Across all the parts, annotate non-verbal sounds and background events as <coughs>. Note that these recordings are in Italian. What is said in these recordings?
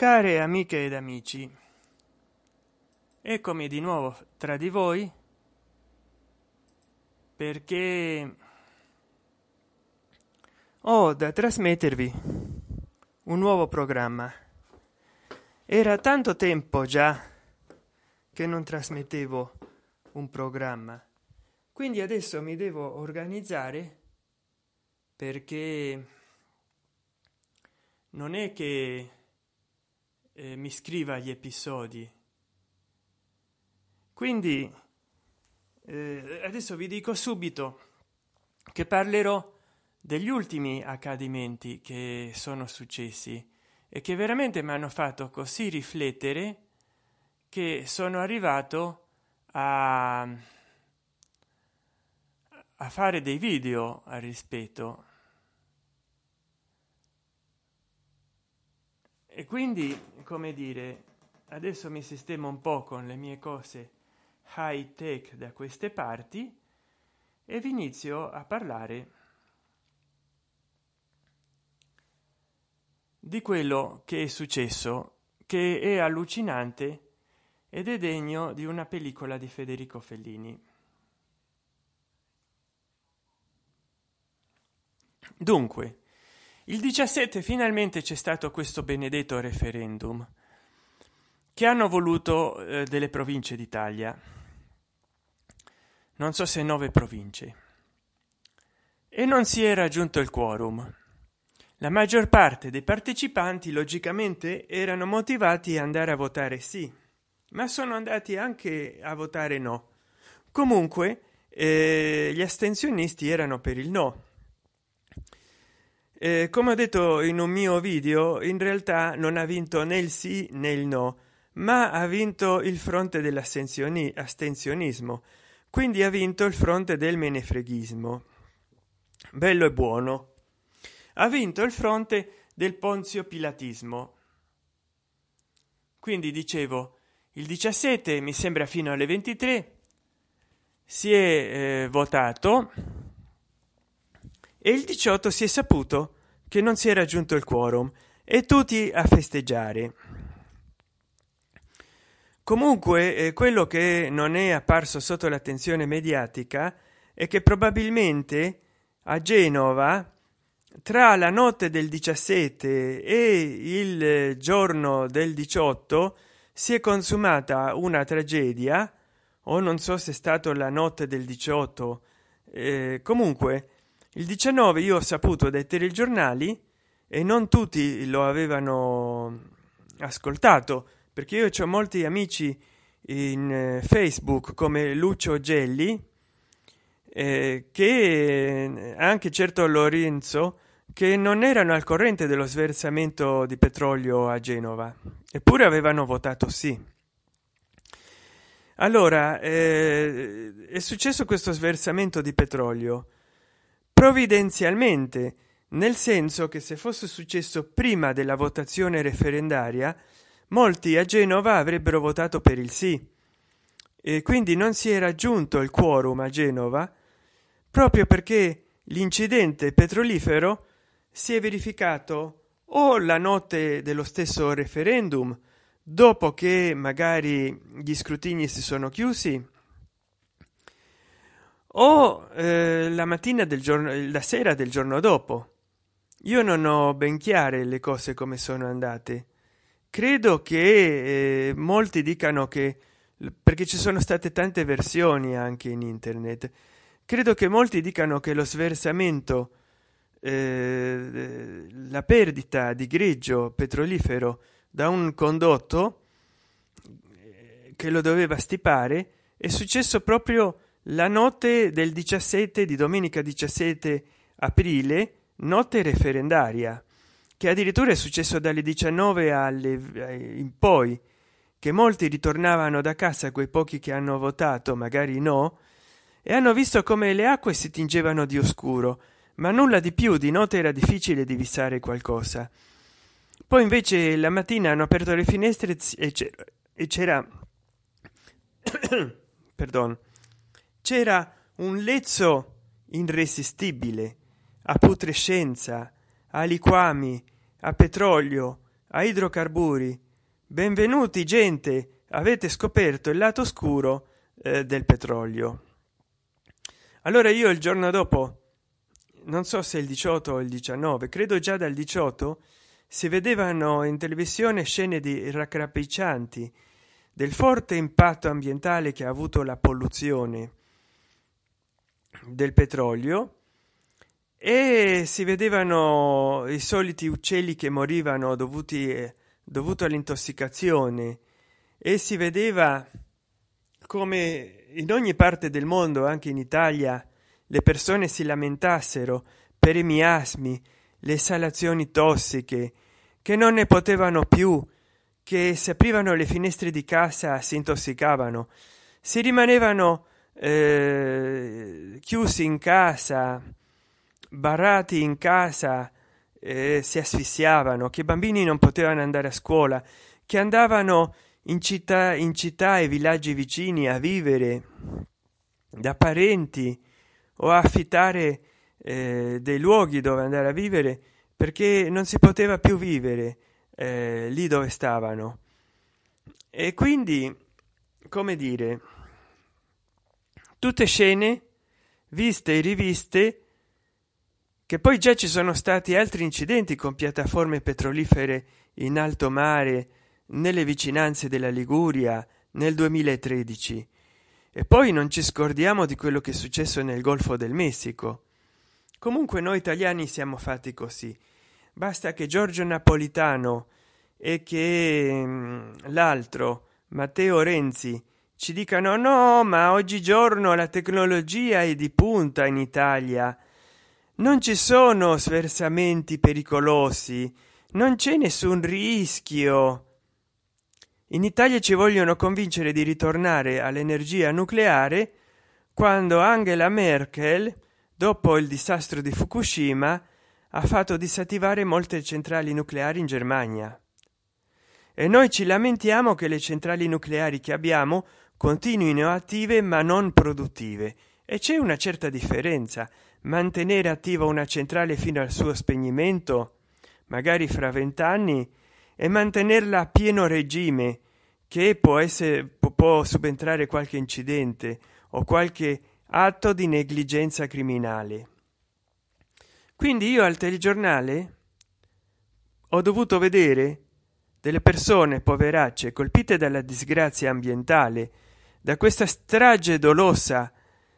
care amiche ed amici eccomi di nuovo tra di voi perché ho da trasmettervi un nuovo programma. Era tanto tempo già che non trasmettevo un programma quindi adesso mi devo organizzare perché non è che eh, mi scriva gli episodi. Quindi eh, adesso vi dico subito che parlerò degli ultimi accadimenti che sono successi e che veramente mi hanno fatto così riflettere che sono arrivato a, a fare dei video a rispetto e quindi come dire adesso mi sistemo un po con le mie cose high tech da queste parti e vi inizio a parlare di quello che è successo che è allucinante ed è degno di una pellicola di federico fellini. Dunque il 17 finalmente c'è stato questo benedetto referendum che hanno voluto eh, delle province d'italia. Non so se nove province. E non si è raggiunto il quorum. La maggior parte dei partecipanti logicamente erano motivati ad andare a votare sì ma sono andati anche a votare no. Comunque eh, gli astensionisti erano per il no eh, come ho detto in un mio video in realtà non ha vinto né il sì né il no ma ha vinto il fronte dell'astensionismo quindi ha vinto il fronte del menefreghismo. Bello e buono. Ha vinto il fronte del ponzio pilatismo quindi dicevo il 17 mi sembra fino alle 23 si è eh, votato e il 18 si è saputo che non si è raggiunto il quorum e tutti a festeggiare. Comunque eh, quello che non è apparso sotto l'attenzione mediatica è che probabilmente a genova tra la notte del 17 e il giorno del 18 si è consumata una tragedia o non so se è stato la notte del 18 eh, comunque il 19 io ho saputo dai telegiornali e non tutti lo avevano ascoltato perché io ho molti amici in eh, facebook come lucio gelli eh, che anche certo lorenzo che non erano al corrente dello sversamento di petrolio a genova eppure avevano votato sì. Allora eh, è successo questo sversamento di petrolio provvidenzialmente nel senso che se fosse successo prima della votazione referendaria molti a genova avrebbero votato per il sì. E quindi non si è raggiunto il quorum a genova proprio perché l'incidente petrolifero si è verificato o la notte dello stesso referendum dopo che magari gli scrutini si sono chiusi o eh, la mattina del giorno la sera del giorno dopo. Io non ho ben chiare le cose come sono andate. Credo che eh, molti dicano che perché ci sono state tante versioni anche in internet. Credo che molti dicano che lo sversamento eh, la perdita di greggio petrolifero da un condotto eh, che lo doveva stipare è successo proprio la notte del 17 di domenica 17 aprile notte referendaria che addirittura è successo dalle 19 alle in poi che molti ritornavano da casa quei pochi che hanno votato magari no e hanno visto come le acque si tingevano di oscuro ma nulla di più di notte era difficile divisare qualcosa. Poi invece la mattina hanno aperto le finestre e c'era <coughs> perdon c'era un lezzo irresistibile a putrescenza a liquami a petrolio a idrocarburi. Benvenuti gente avete scoperto il lato oscuro eh, del petrolio. Allora io il giorno dopo non so se il 18 o il 19 credo già dal 18 si vedevano in televisione scene di raccapriccianti del forte impatto ambientale che ha avuto la polluzione del petrolio e si vedevano i soliti uccelli che morivano dovuti dovuto all'intossicazione e si vedeva come in ogni parte del mondo anche in italia le persone si lamentassero per i miasmi le esalazioni tossiche che non ne potevano più che si aprivano le finestre di casa si intossicavano si rimanevano eh, chiusi in casa barrati in casa eh, si asfissiavano che i bambini non potevano andare a scuola che andavano in città in città e villaggi vicini a vivere da parenti o a affittare eh, dei luoghi dove andare a vivere perché non si poteva più vivere eh, lì dove stavano. E quindi come dire tutte scene viste e riviste che poi già ci sono stati altri incidenti con piattaforme petrolifere in alto mare nelle vicinanze della liguria nel 2013 e poi non ci scordiamo di quello che è successo nel golfo del messico. Comunque noi italiani siamo fatti così. Basta che giorgio napolitano e che mm, l'altro matteo renzi ci dicano no ma oggigiorno la tecnologia è di punta in italia. Non ci sono sversamenti pericolosi. Non c'è nessun rischio. In italia ci vogliono convincere di ritornare all'energia nucleare quando angela merkel dopo il disastro di fukushima ha fatto disattivare molte centrali nucleari in germania. E noi ci lamentiamo che le centrali nucleari che abbiamo continuino attive ma non produttive. E c'è una certa differenza. Mantenere attiva una centrale fino al suo spegnimento magari fra vent'anni e mantenerla a pieno regime che può essere può subentrare qualche incidente o qualche atto di negligenza criminale. Quindi io al telegiornale ho dovuto vedere delle persone poveracce colpite dalla disgrazia ambientale da questa strage dolosa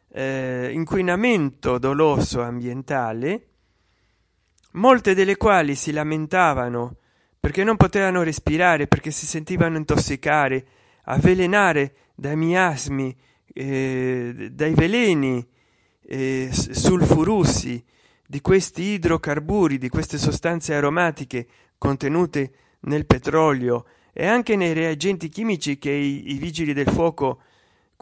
eh, inquinamento doloso ambientale molte delle quali si lamentavano perché non potevano respirare perché si sentivano intossicare avvelenare dai miasmi eh, dai veleni eh, sulfurussi di questi idrocarburi di queste sostanze aromatiche contenute nel petrolio e anche nei reagenti chimici che i, i vigili del fuoco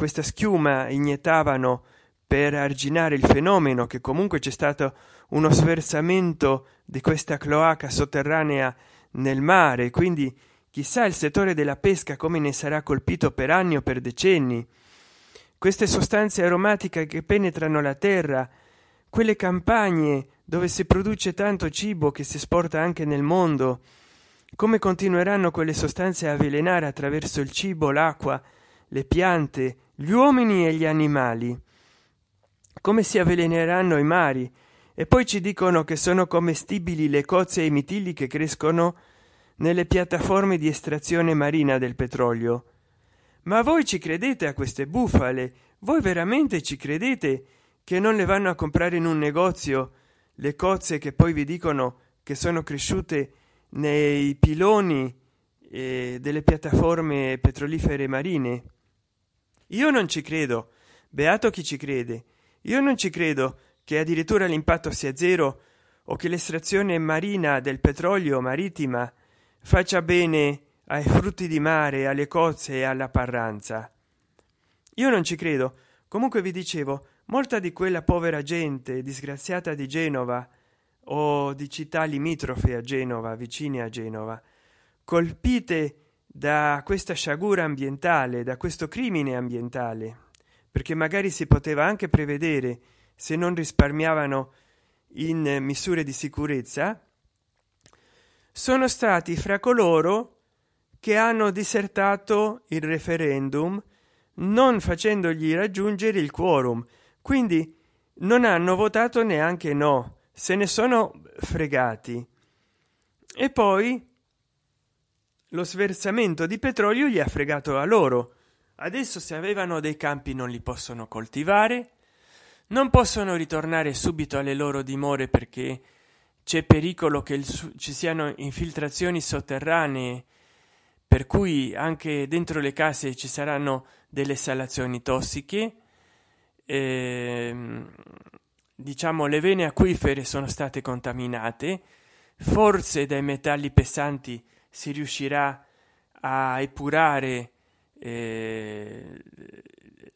questa schiuma iniettavano per arginare il fenomeno che comunque c'è stato uno sversamento di questa cloaca sotterranea nel mare. Quindi chissà il settore della pesca come ne sarà colpito per anni o per decenni. Queste sostanze aromatiche che penetrano la terra quelle campagne dove si produce tanto cibo che si esporta anche nel mondo come continueranno quelle sostanze a avvelenare attraverso il cibo l'acqua le piante gli uomini e gli animali. Come si avveleneranno i mari? E poi ci dicono che sono commestibili le cozze e i mitili che crescono nelle piattaforme di estrazione marina del petrolio. Ma voi ci credete a queste bufale? Voi veramente ci credete che non le vanno a comprare in un negozio le cozze che poi vi dicono che sono cresciute nei piloni eh, delle piattaforme petrolifere marine io non ci credo. Beato chi ci crede. Io non ci credo che addirittura l'impatto sia zero o che l'estrazione marina del petrolio marittima faccia bene ai frutti di mare alle cozze e alla parranza. Io non ci credo. Comunque vi dicevo molta di quella povera gente disgraziata di genova o di città limitrofe a genova vicine a genova colpite da questa sciagura ambientale da questo crimine ambientale. Perché magari si poteva anche prevedere se non risparmiavano in misure di sicurezza sono stati fra coloro che hanno disertato il referendum non facendogli raggiungere il quorum. Quindi non hanno votato neanche no se ne sono fregati. E poi lo sversamento di petrolio gli ha fregato a loro. Adesso se avevano dei campi non li possono coltivare non possono ritornare subito alle loro dimore perché c'è pericolo che ci siano infiltrazioni sotterranee per cui anche dentro le case ci saranno delle salazioni tossiche. Eh, diciamo le vene acquifere sono state contaminate. Forse dai metalli pesanti si riuscirà a epurare eh,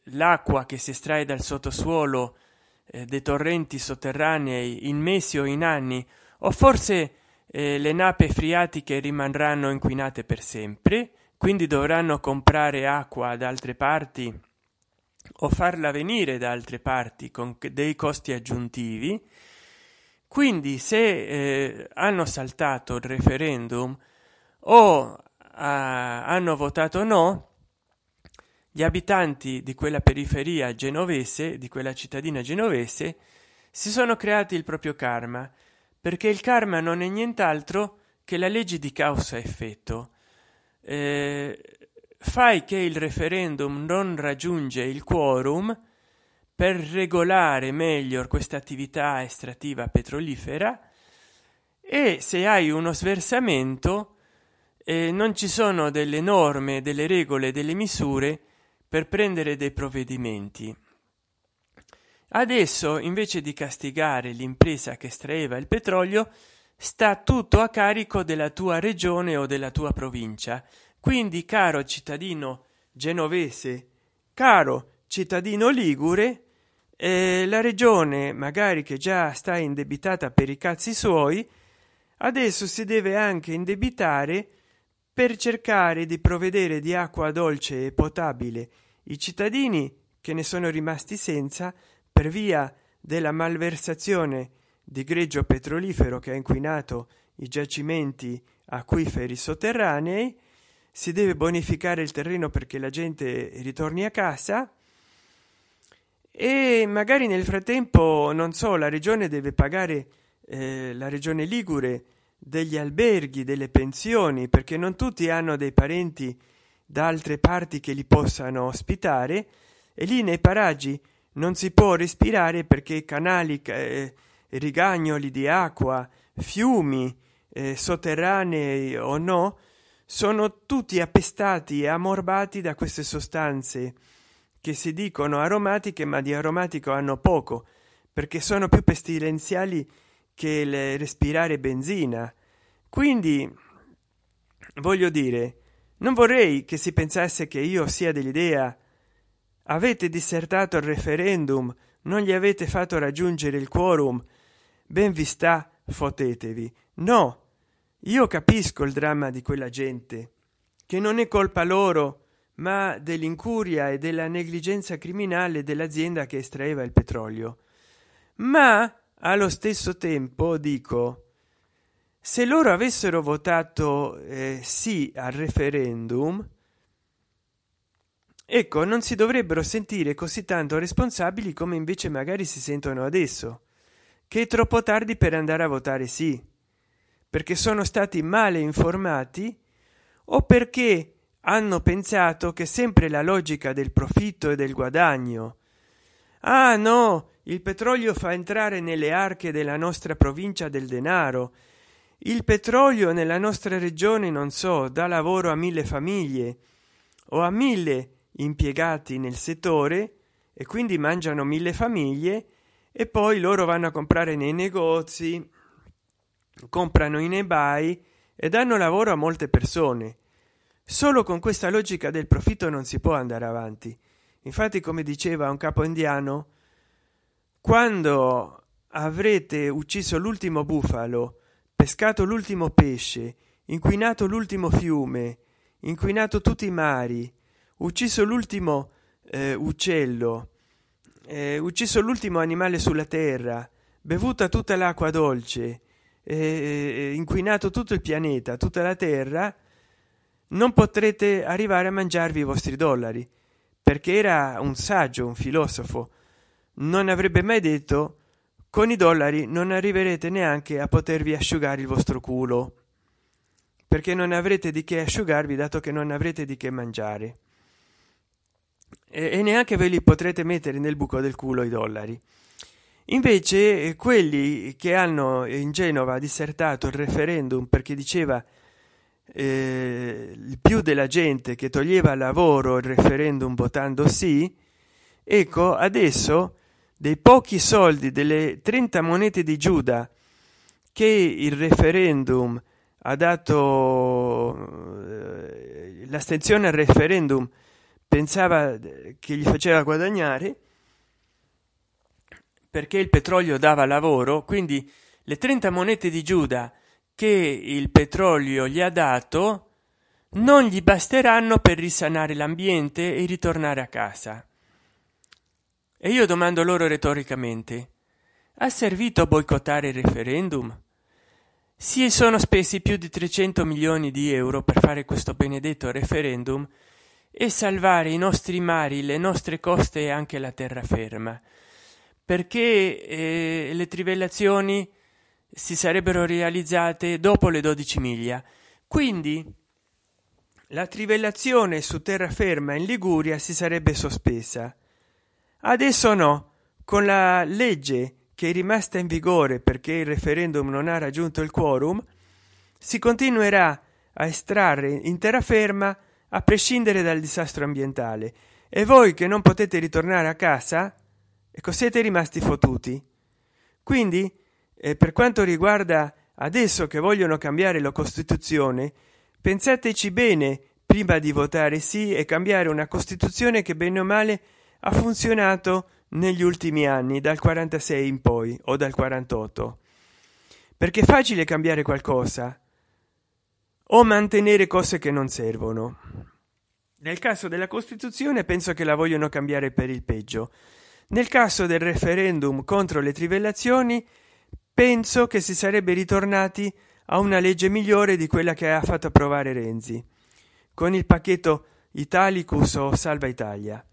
l'acqua che si estrae dal sottosuolo eh, dei torrenti sotterranei in mesi o in anni o forse eh, le nappe freatiche rimarranno inquinate per sempre quindi dovranno comprare acqua da altre parti o farla venire da altre parti con dei costi aggiuntivi? Quindi se eh, hanno saltato il referendum o ah, hanno votato no gli abitanti di quella periferia genovese di quella cittadina genovese si sono creati il proprio karma perché il karma non è nient'altro che la legge di causa effetto. Eh, fai che il referendum non raggiunge il quorum per regolare meglio questa attività estrattiva petrolifera e se hai uno sversamento eh, non ci sono delle norme delle regole delle misure per prendere dei provvedimenti. Adesso invece di castigare l'impresa che estraeva il petrolio sta tutto a carico della tua regione o della tua provincia. Quindi caro cittadino genovese caro cittadino ligure eh, la regione magari che già sta indebitata per i cazzi suoi adesso si deve anche indebitare per cercare di provvedere di acqua dolce e potabile. I cittadini che ne sono rimasti senza per via della malversazione di greggio petrolifero che ha inquinato i giacimenti acquiferi sotterranei si deve bonificare il terreno perché la gente ritorni a casa. E magari nel frattempo non so la regione deve pagare eh, la regione ligure degli alberghi delle pensioni perché non tutti hanno dei parenti da altre parti che li possano ospitare e lì nei paraggi non si può respirare perché canali eh, rigagnoli di acqua fiumi eh, sotterranei o no sono tutti appestati e ammorbati da queste sostanze che si dicono aromatiche ma di aromatico hanno poco perché sono più pestilenziali che le respirare benzina. Quindi voglio dire non vorrei che si pensasse che io sia dell'idea. Avete dissertato il referendum non gli avete fatto raggiungere il quorum. Ben vi sta fotetevi. No io capisco il dramma di quella gente che non è colpa loro ma dell'incuria e della negligenza criminale dell'azienda che estraeva il petrolio. Ma allo stesso tempo dico se loro avessero votato eh, sì al referendum ecco non si dovrebbero sentire così tanto responsabili come invece magari si sentono adesso che è troppo tardi per andare a votare sì perché sono stati male informati o perché hanno pensato che sempre la logica del profitto e del guadagno ah no il petrolio fa entrare nelle arche della nostra provincia del denaro. Il petrolio nella nostra regione non so dà lavoro a mille famiglie o a mille impiegati nel settore e quindi mangiano mille famiglie e poi loro vanno a comprare nei negozi comprano in ebay e danno lavoro a molte persone. Solo con questa logica del profitto non si può andare avanti. Infatti come diceva un capo indiano quando avrete ucciso l'ultimo bufalo pescato l'ultimo pesce inquinato l'ultimo fiume inquinato tutti i mari ucciso l'ultimo eh, uccello eh, ucciso l'ultimo animale sulla terra bevuta tutta l'acqua dolce eh, inquinato tutto il pianeta tutta la terra non potrete arrivare a mangiarvi i vostri dollari perché era un saggio un filosofo non avrebbe mai detto con i dollari non arriverete neanche a potervi asciugare il vostro culo perché non avrete di che asciugarvi dato che non avrete di che mangiare. E, e neanche ve li potrete mettere nel buco del culo i dollari. Invece eh, quelli che hanno in genova dissertato il referendum perché diceva eh, più della gente che toglieva lavoro il referendum votando sì ecco adesso dei pochi soldi delle 30 monete di giuda che il referendum ha dato eh, l'astensione al referendum pensava che gli faceva guadagnare perché il petrolio dava lavoro quindi le 30 monete di giuda che il petrolio gli ha dato non gli basteranno per risanare l'ambiente e ritornare a casa e io domando loro retoricamente ha servito a boicottare il referendum? Si sono spesi più di 300 milioni di euro per fare questo benedetto referendum e salvare i nostri mari le nostre coste e anche la terraferma. Perché eh, le trivellazioni si sarebbero realizzate dopo le 12 miglia. Quindi la trivellazione su terraferma in liguria si sarebbe sospesa adesso no. Con la legge che è rimasta in vigore perché il referendum non ha raggiunto il quorum si continuerà a estrarre in terraferma a prescindere dal disastro ambientale. E voi che non potete ritornare a casa ecco siete rimasti fottuti. Quindi eh, per quanto riguarda adesso che vogliono cambiare la costituzione pensateci bene prima di votare sì e cambiare una costituzione che bene o male ha funzionato negli ultimi anni dal 46 in poi o dal 48 perché è facile cambiare qualcosa o mantenere cose che non servono. Nel caso della costituzione penso che la vogliono cambiare per il peggio. Nel caso del referendum contro le trivellazioni penso che si sarebbe ritornati a una legge migliore di quella che ha fatto approvare renzi. Con il pacchetto italicus o salva italia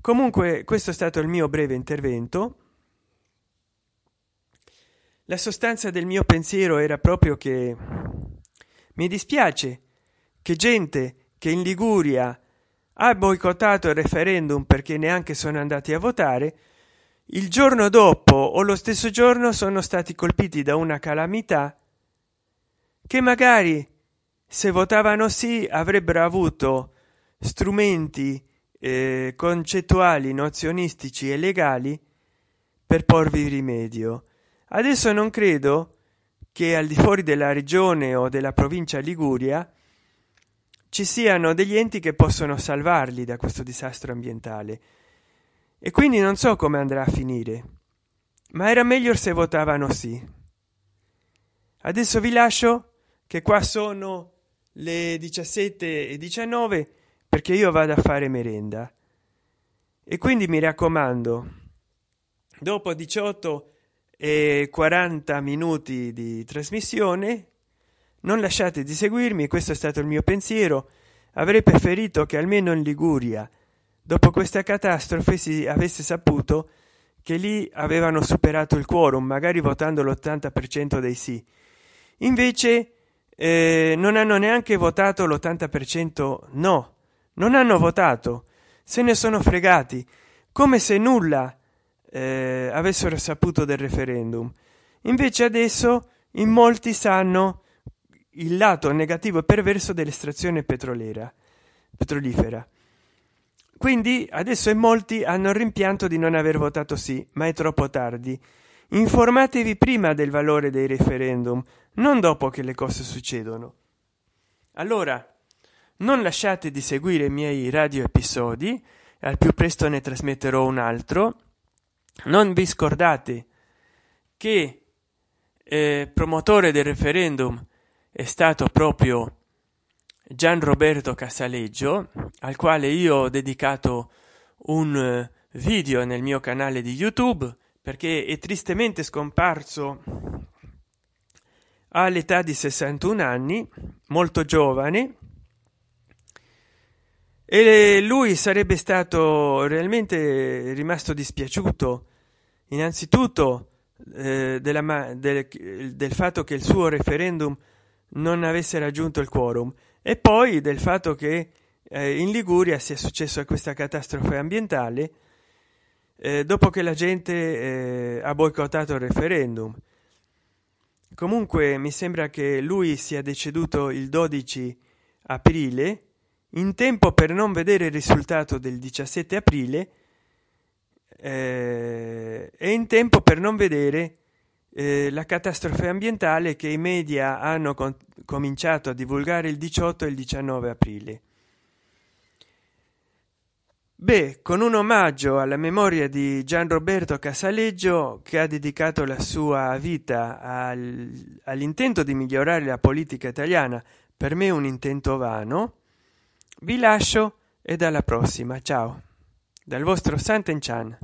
comunque questo è stato il mio breve intervento. La sostanza del mio pensiero era proprio che mi dispiace che gente che in liguria ha boicottato il referendum perché neanche sono andati a votare il giorno dopo o lo stesso giorno sono stati colpiti da una calamità che magari se votavano sì avrebbero avuto strumenti eh, concettuali nozionistici e legali per porvi rimedio. Adesso non credo che al di fuori della regione o della provincia liguria ci siano degli enti che possono salvarli da questo disastro ambientale. E quindi non so come andrà a finire ma era meglio se votavano sì. Adesso vi lascio che qua sono le 17 e 19 perché io vado a fare merenda. E quindi mi raccomando dopo 18 e 40 minuti di trasmissione non lasciate di seguirmi questo è stato il mio pensiero. Avrei preferito che almeno in liguria dopo questa catastrofe si avesse saputo che lì avevano superato il quorum magari votando l'80 per cento dei sì. Invece eh, non hanno neanche votato l'80 per cento no non hanno votato. Se ne sono fregati. Come se nulla eh, avessero saputo del referendum. Invece adesso in molti sanno il lato negativo e perverso dell'estrazione petrolera petrolifera. Quindi adesso in molti hanno rimpianto di non aver votato sì ma è troppo tardi. Informatevi prima del valore dei referendum non dopo che le cose succedono. Allora non lasciate di seguire i miei radio episodi al più presto ne trasmetterò un altro. Non vi scordate che eh, promotore del referendum è stato proprio gian roberto casaleggio al quale io ho dedicato un eh, video nel mio canale di youtube perché è tristemente scomparso all'età di 61 anni molto giovane e lui sarebbe stato realmente rimasto dispiaciuto innanzitutto eh, della, del, del fatto che il suo referendum non avesse raggiunto il quorum e poi del fatto che eh, in liguria sia successo questa catastrofe ambientale eh, dopo che la gente eh, ha boicottato il referendum. Comunque mi sembra che lui sia deceduto il 12 aprile in tempo per non vedere il risultato del 17 aprile eh, e in tempo per non vedere eh, la catastrofe ambientale che i media hanno cominciato a divulgare il 18 e il 19 aprile. Beh, con un omaggio alla memoria di Gian Roberto Casaleggio che ha dedicato la sua vita al, all'intento di migliorare la politica italiana, per me un intento vano, vi lascio e alla prossima. Ciao. Dal vostro Santen Chan.